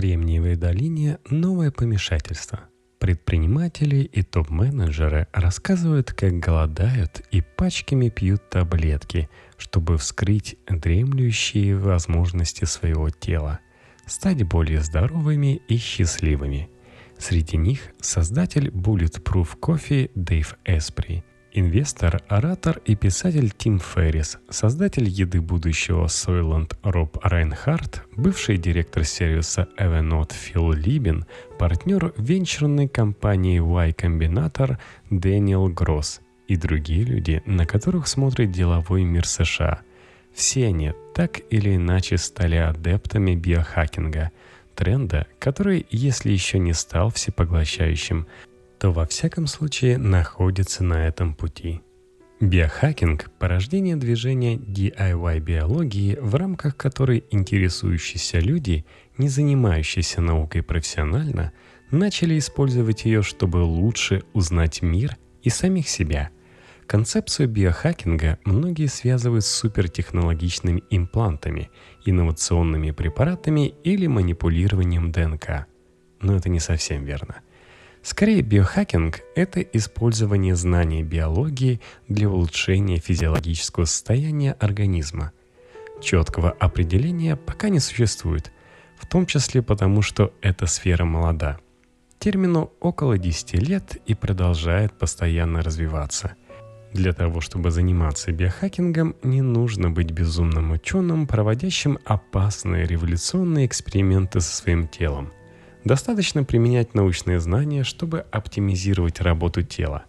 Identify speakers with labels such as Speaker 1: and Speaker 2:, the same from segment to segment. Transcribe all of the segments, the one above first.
Speaker 1: Кремниевой долине новое помешательство. Предприниматели и топ-менеджеры рассказывают, как голодают и пачками пьют таблетки, чтобы вскрыть дремлющие возможности своего тела, стать более здоровыми и счастливыми. Среди них создатель Bulletproof Coffee Дэйв Эспри – Инвестор, оратор и писатель Тим Феррис, создатель еды будущего Soylent Роб Райнхард, бывший директор сервиса Evernote Фил Либин, партнер венчурной компании Y Combinator Дэниел Гросс и другие люди, на которых смотрит деловой мир США. Все они так или иначе стали адептами биохакинга – тренда, который, если еще не стал всепоглощающим, то во всяком случае находится на этом пути. Биохакинг – порождение движения DIY-биологии, в рамках которой интересующиеся люди, не занимающиеся наукой профессионально, начали использовать ее, чтобы лучше узнать мир и самих себя. Концепцию биохакинга многие связывают с супертехнологичными имплантами, инновационными препаратами или манипулированием ДНК. Но это не совсем верно – Скорее, биохакинг – это использование знаний биологии для улучшения физиологического состояния организма. Четкого определения пока не существует, в том числе потому, что эта сфера молода. Термину около 10 лет и продолжает постоянно развиваться. Для того, чтобы заниматься биохакингом, не нужно быть безумным ученым, проводящим опасные революционные эксперименты со своим телом – Достаточно применять научные знания, чтобы оптимизировать работу тела.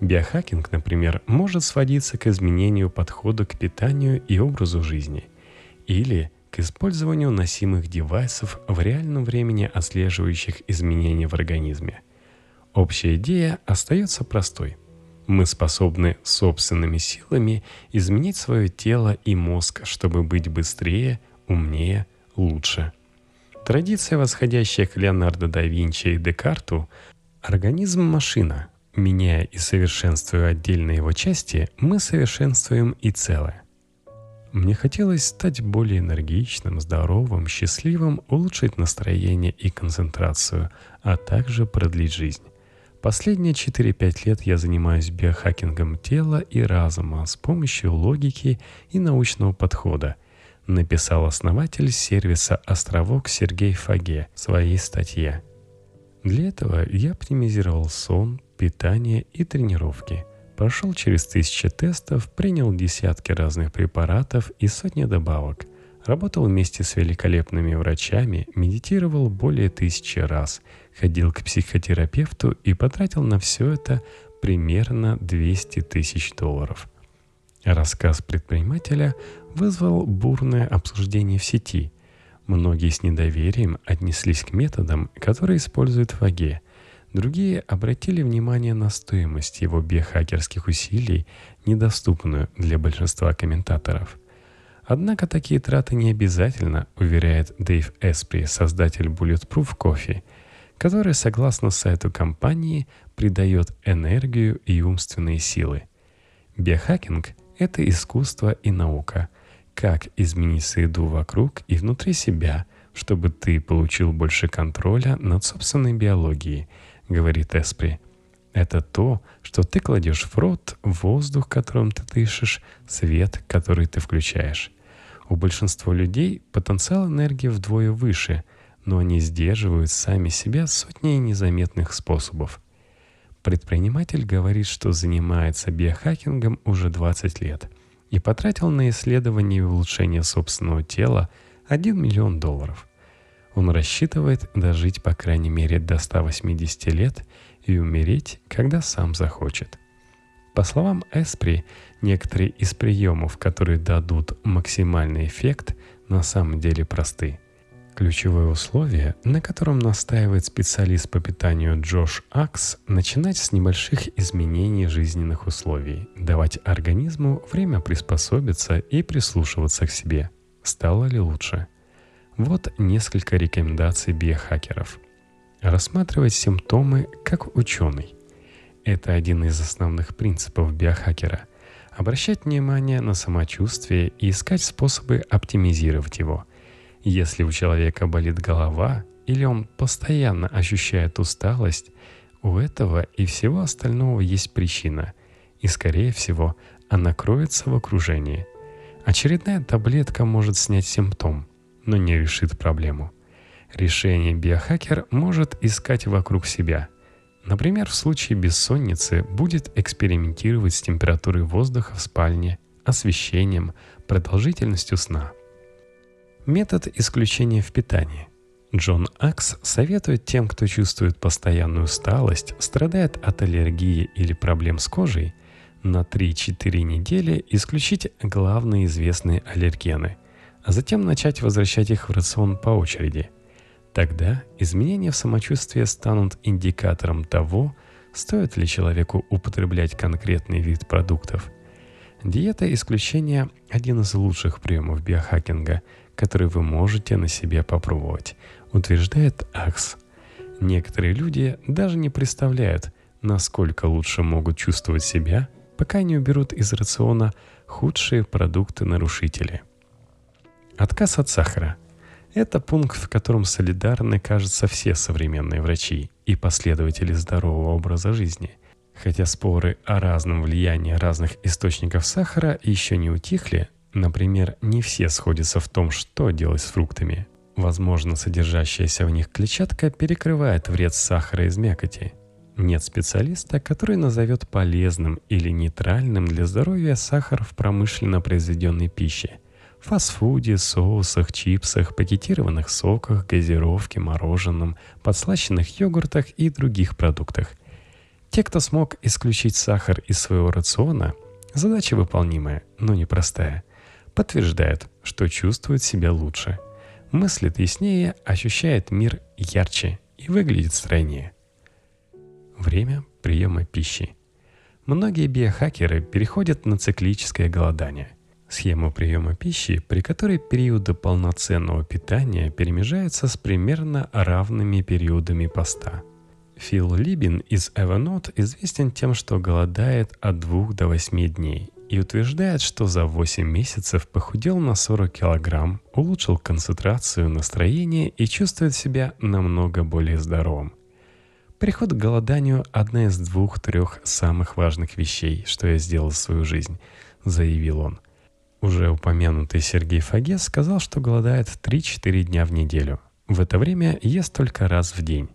Speaker 1: Биохакинг, например, может сводиться к изменению подхода к питанию и образу жизни. Или к использованию носимых девайсов в реальном времени отслеживающих изменения в организме. Общая идея остается простой. Мы способны собственными силами изменить свое тело и мозг, чтобы быть быстрее, умнее, лучше – Традиция, восходящая к Леонардо да Винчи и Декарту, организм – машина. Меняя и совершенствуя отдельные его части, мы совершенствуем и целое. Мне хотелось стать более энергичным, здоровым, счастливым, улучшить настроение и концентрацию, а также продлить жизнь. Последние 4-5 лет я занимаюсь биохакингом тела и разума с помощью логики и научного подхода – написал основатель сервиса «Островок» Сергей Фаге в своей статье. Для этого я оптимизировал сон, питание и тренировки. Прошел через тысячи тестов, принял десятки разных препаратов и сотни добавок. Работал вместе с великолепными врачами, медитировал более тысячи раз, ходил к психотерапевту и потратил на все это примерно 200 тысяч долларов – Рассказ предпринимателя вызвал бурное обсуждение в сети. Многие с недоверием отнеслись к методам, которые использует ВАГЕ. Другие обратили внимание на стоимость его биохакерских усилий, недоступную для большинства комментаторов. Однако такие траты не обязательно, уверяет Дэйв Эспри, создатель Bulletproof Coffee, который, согласно сайту компании, придает энергию и умственные силы. Биохакинг – это искусство и наука. Как изменить среду вокруг и внутри себя, чтобы ты получил больше контроля над собственной биологией, говорит Эспри. Это то, что ты кладешь в рот, воздух, которым ты дышишь, свет, который ты включаешь. У большинства людей потенциал энергии вдвое выше, но они сдерживают сами себя сотней незаметных способов. Предприниматель говорит, что занимается биохакингом уже 20 лет и потратил на исследование и улучшение собственного тела 1 миллион долларов. Он рассчитывает дожить по крайней мере до 180 лет и умереть, когда сам захочет. По словам Эспри, некоторые из приемов, которые дадут максимальный эффект, на самом деле просты – Ключевое условие, на котором настаивает специалист по питанию Джош Акс, начинать с небольших изменений жизненных условий, давать организму время приспособиться и прислушиваться к себе. Стало ли лучше? Вот несколько рекомендаций биохакеров. Рассматривать симптомы как ученый. Это один из основных принципов биохакера. Обращать внимание на самочувствие и искать способы оптимизировать его – если у человека болит голова, или он постоянно ощущает усталость, у этого и всего остального есть причина, и, скорее всего, она кроется в окружении. Очередная таблетка может снять симптом, но не решит проблему. Решение биохакер может искать вокруг себя. Например, в случае бессонницы будет экспериментировать с температурой воздуха в спальне, освещением, продолжительностью сна. Метод исключения в питании. Джон Акс советует тем, кто чувствует постоянную усталость, страдает от аллергии или проблем с кожей, на 3-4 недели исключить главные известные аллергены, а затем начать возвращать их в рацион по очереди. Тогда изменения в самочувствии станут индикатором того, стоит ли человеку употреблять конкретный вид продуктов. Диета исключения – один из лучших приемов биохакинга, который вы можете на себе попробовать – утверждает Акс. Некоторые люди даже не представляют, насколько лучше могут чувствовать себя, пока не уберут из рациона худшие продукты-нарушители. Отказ от сахара – это пункт, в котором солидарны, кажется, все современные врачи и последователи здорового образа жизни. Хотя споры о разном влиянии разных источников сахара еще не утихли, например, не все сходятся в том, что делать с фруктами – Возможно, содержащаяся в них клетчатка перекрывает вред сахара из мякоти. Нет специалиста, который назовет полезным или нейтральным для здоровья сахар в промышленно произведенной пище. Фастфуде, соусах, чипсах, пакетированных соках, газировке, мороженом, подслащенных йогуртах и других продуктах. Те, кто смог исключить сахар из своего рациона, задача выполнимая, но непростая, подтверждают, что чувствуют себя лучше – мыслит яснее, ощущает мир ярче и выглядит стройнее. Время приема пищи. Многие биохакеры переходят на циклическое голодание – схему приема пищи, при которой периоды полноценного питания перемежаются с примерно равными периодами поста. Фил Либин из Evernote известен тем, что голодает от 2 до 8 дней и утверждает, что за 8 месяцев похудел на 40 килограмм, улучшил концентрацию, настроение и чувствует себя намного более здоровым. Переход к голоданию – одна из двух-трех самых важных вещей, что я сделал в свою жизнь, заявил он. Уже упомянутый Сергей Фагес сказал, что голодает 3-4 дня в неделю. В это время ест только раз в день.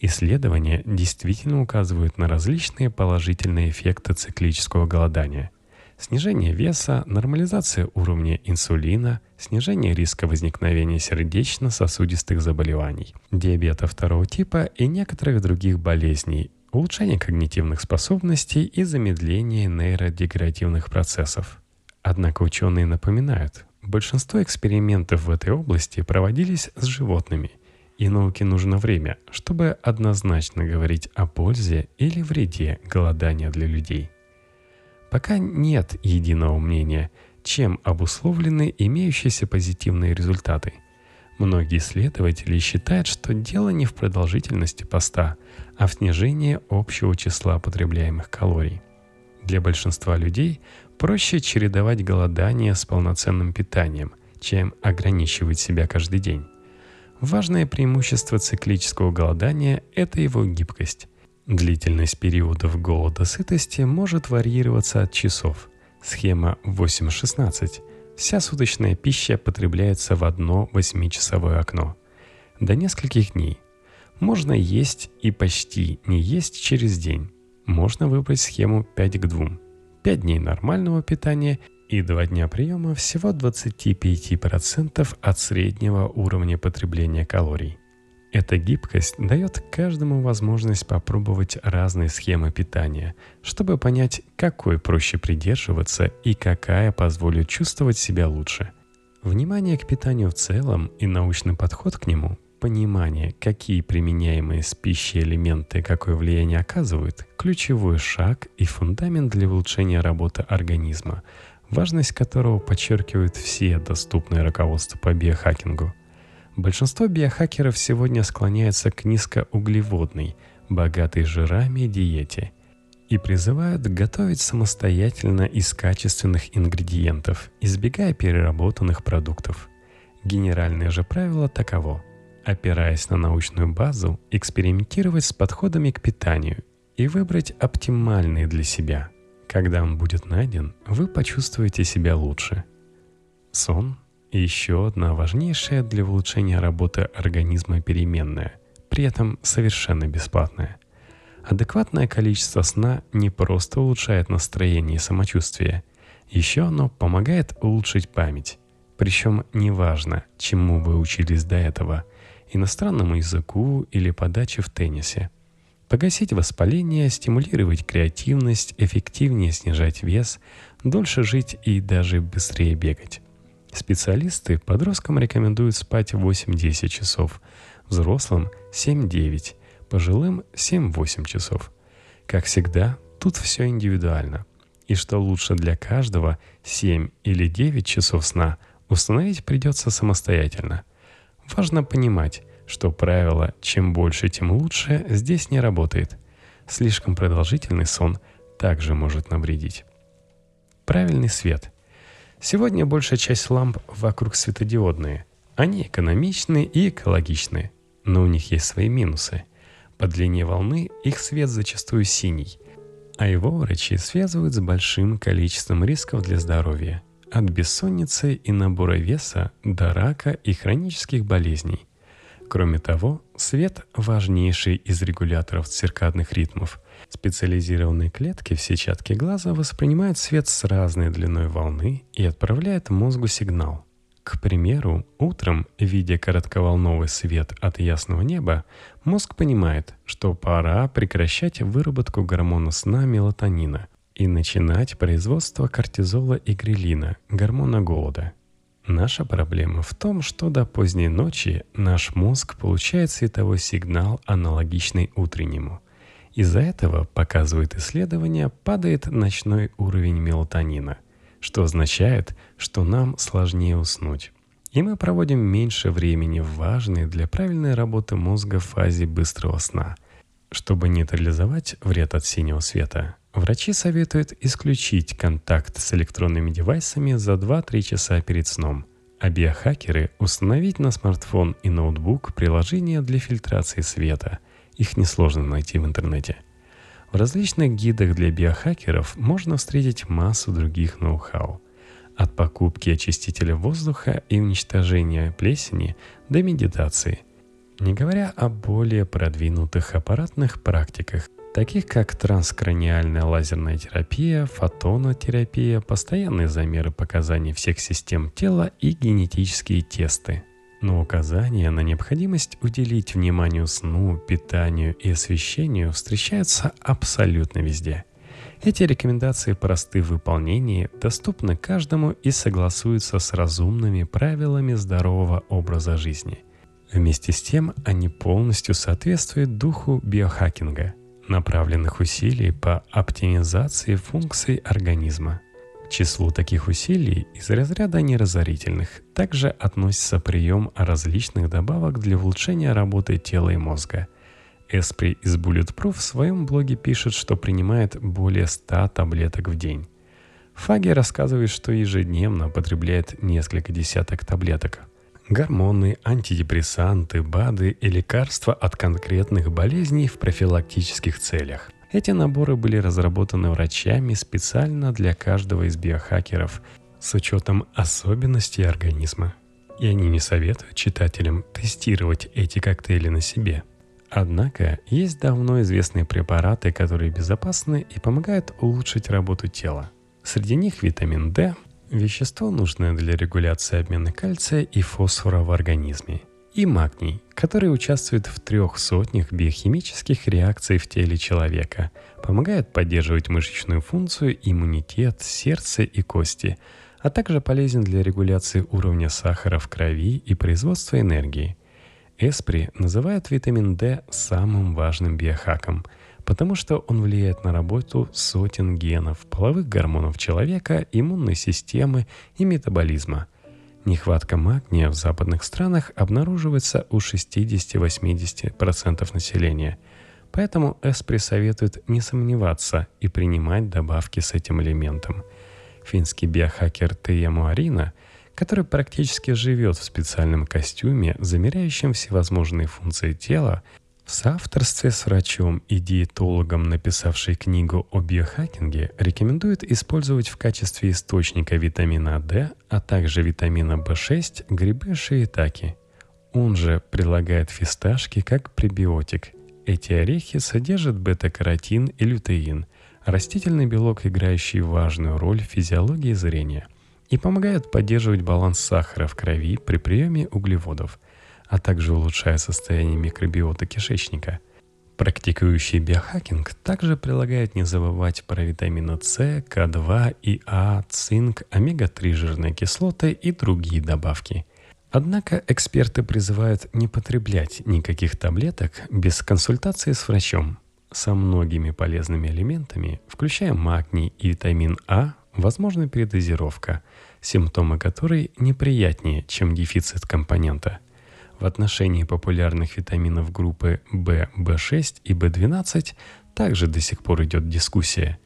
Speaker 1: Исследования действительно указывают на различные положительные эффекты циклического голодания – снижение веса, нормализация уровня инсулина, снижение риска возникновения сердечно-сосудистых заболеваний, диабета второго типа и некоторых других болезней, улучшение когнитивных способностей и замедление нейродегенеративных процессов. Однако ученые напоминают, большинство экспериментов в этой области проводились с животными, и науке нужно время, чтобы однозначно говорить о пользе или вреде голодания для людей. Пока нет единого мнения, чем обусловлены имеющиеся позитивные результаты. Многие исследователи считают, что дело не в продолжительности поста, а в снижении общего числа потребляемых калорий. Для большинства людей проще чередовать голодание с полноценным питанием, чем ограничивать себя каждый день. Важное преимущество циклического голодания – это его гибкость. Длительность периодов голода сытости может варьироваться от часов. Схема 8-16. Вся суточная пища потребляется в одно 8-часовое окно. До нескольких дней. Можно есть и почти не есть через день. Можно выбрать схему 5 к 2. 5 дней нормального питания и 2 дня приема всего 25% от среднего уровня потребления калорий. Эта гибкость дает каждому возможность попробовать разные схемы питания, чтобы понять, какой проще придерживаться и какая позволит чувствовать себя лучше. Внимание к питанию в целом и научный подход к нему, понимание, какие применяемые с пищей элементы какое влияние оказывают, ключевой шаг и фундамент для улучшения работы организма, важность которого подчеркивают все доступные руководства по биохакингу – Большинство биохакеров сегодня склоняются к низкоуглеводной, богатой жирами диете и призывают готовить самостоятельно из качественных ингредиентов, избегая переработанных продуктов. Генеральное же правило таково. опираясь на научную базу, экспериментировать с подходами к питанию и выбрать оптимальный для себя. Когда он будет найден, вы почувствуете себя лучше. Сон – еще одна важнейшая для улучшения работы организма переменная, при этом совершенно бесплатная. Адекватное количество сна не просто улучшает настроение и самочувствие, еще оно помогает улучшить память. Причем неважно, чему вы учились до этого – иностранному языку или подаче в теннисе – погасить воспаление, стимулировать креативность, эффективнее снижать вес, дольше жить и даже быстрее бегать. Специалисты подросткам рекомендуют спать 8-10 часов, взрослым 7-9, пожилым 7-8 часов. Как всегда, тут все индивидуально. И что лучше для каждого, 7 или 9 часов сна, установить придется самостоятельно. Важно понимать, что правило «чем больше, тем лучше» здесь не работает. Слишком продолжительный сон также может навредить. Правильный свет. Сегодня большая часть ламп вокруг светодиодные. Они экономичны и экологичны, но у них есть свои минусы. По длине волны их свет зачастую синий, а его врачи связывают с большим количеством рисков для здоровья – от бессонницы и набора веса до рака и хронических болезней – Кроме того, свет – важнейший из регуляторов циркадных ритмов. Специализированные клетки в сетчатке глаза воспринимают свет с разной длиной волны и отправляют мозгу сигнал. К примеру, утром, видя коротковолновый свет от ясного неба, мозг понимает, что пора прекращать выработку гормона сна мелатонина и начинать производство кортизола и грелина, гормона голода – Наша проблема в том, что до поздней ночи наш мозг получает световой сигнал, аналогичный утреннему. Из-за этого, показывает исследование, падает ночной уровень мелатонина, что означает, что нам сложнее уснуть. И мы проводим меньше времени в важной для правильной работы мозга фазе быстрого сна. Чтобы нейтрализовать вред от синего света, Врачи советуют исключить контакт с электронными девайсами за 2-3 часа перед сном, а биохакеры установить на смартфон и ноутбук приложения для фильтрации света. Их несложно найти в интернете. В различных гидах для биохакеров можно встретить массу других ноу-хау. От покупки очистителя воздуха и уничтожения плесени до медитации. Не говоря о более продвинутых аппаратных практиках – таких как транскраниальная лазерная терапия, фотонотерапия, постоянные замеры показаний всех систем тела и генетические тесты. Но указания на необходимость уделить вниманию сну, питанию и освещению встречаются абсолютно везде. Эти рекомендации просты в выполнении, доступны каждому и согласуются с разумными правилами здорового образа жизни. Вместе с тем они полностью соответствуют духу биохакинга – направленных усилий по оптимизации функций организма. Числу таких усилий из разряда неразорительных также относится прием различных добавок для улучшения работы тела и мозга. Эспри из Bulletproof в своем блоге пишет, что принимает более 100 таблеток в день. Фаги рассказывает, что ежедневно потребляет несколько десяток таблеток – гормоны, антидепрессанты, БАДы и лекарства от конкретных болезней в профилактических целях. Эти наборы были разработаны врачами специально для каждого из биохакеров с учетом особенностей организма. И они не советуют читателям тестировать эти коктейли на себе. Однако есть давно известные препараты, которые безопасны и помогают улучшить работу тела. Среди них витамин D, вещество, нужное для регуляции обмена кальция и фосфора в организме, и магний, который участвует в трех сотнях биохимических реакций в теле человека, помогает поддерживать мышечную функцию, иммунитет, сердце и кости, а также полезен для регуляции уровня сахара в крови и производства энергии. Эспри называют витамин D самым важным биохаком – потому что он влияет на работу сотен генов, половых гормонов человека, иммунной системы и метаболизма. Нехватка магния в западных странах обнаруживается у 60-80% населения. Поэтому Эспри советует не сомневаться и принимать добавки с этим элементом. Финский биохакер Тея Муарина, который практически живет в специальном костюме, замеряющем всевозможные функции тела, в соавторстве с врачом и диетологом, написавший книгу о биохакинге, рекомендует использовать в качестве источника витамина D, а также витамина В6 грибы шиитаки. Он же прилагает фисташки как пребиотик. Эти орехи содержат бета-каротин и лютеин, растительный белок, играющий важную роль в физиологии зрения, и помогают поддерживать баланс сахара в крови при приеме углеводов – а также улучшая состояние микробиота кишечника. Практикующий биохакинг также прилагает не забывать про витамины С, К2 и А, цинк, омега-3 жирные кислоты и другие добавки. Однако эксперты призывают не потреблять никаких таблеток без консультации с врачом. Со многими полезными элементами, включая магний и витамин А, возможна передозировка, симптомы которой неприятнее, чем дефицит компонента – в отношении популярных витаминов группы В, В6 и В12 также до сих пор идет дискуссия.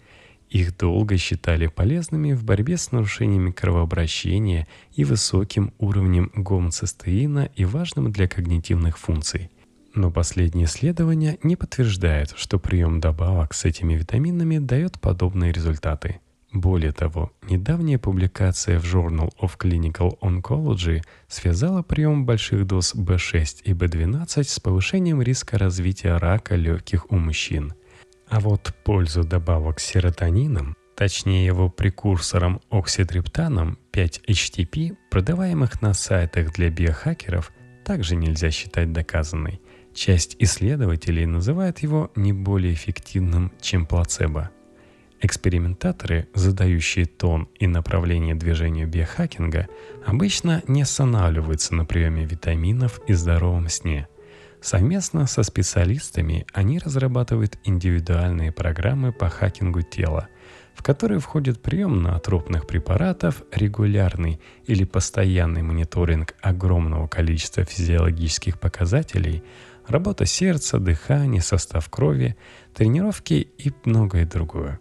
Speaker 1: Их долго считали полезными в борьбе с нарушениями кровообращения и высоким уровнем гомоцистеина и важным для когнитивных функций. Но последние исследования не подтверждают, что прием добавок с этими витаминами дает подобные результаты – более того, недавняя публикация в Journal of Clinical Oncology связала прием больших доз B6 и B12 с повышением риска развития рака легких у мужчин. А вот пользу добавок с серотонином, точнее его прекурсором окситриптаном 5-HTP, продаваемых на сайтах для биохакеров, также нельзя считать доказанной. Часть исследователей называет его не более эффективным, чем плацебо – Экспериментаторы, задающие тон и направление движению биохакинга, обычно не останавливаются на приеме витаминов и здоровом сне. Совместно со специалистами они разрабатывают индивидуальные программы по хакингу тела, в которые входит прием наотропных препаратов, регулярный или постоянный мониторинг огромного количества физиологических показателей, работа сердца, дыхания, состав крови, тренировки и многое другое.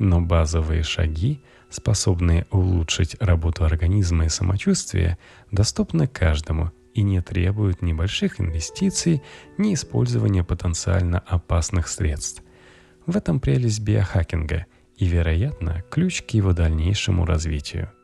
Speaker 1: Но базовые шаги, способные улучшить работу организма и самочувствие, доступны каждому и не требуют ни больших инвестиций, ни использования потенциально опасных средств. В этом прелесть биохакинга и, вероятно, ключ к его дальнейшему развитию –